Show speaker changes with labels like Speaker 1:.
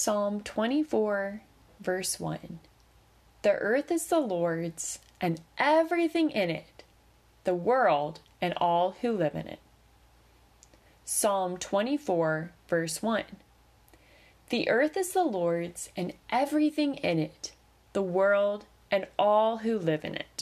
Speaker 1: Psalm 24, verse 1 The earth is the Lord's, and everything in it, the world and all who live in it. Psalm 24, verse 1 The earth is the Lord's, and everything in it, the world and all who live in it.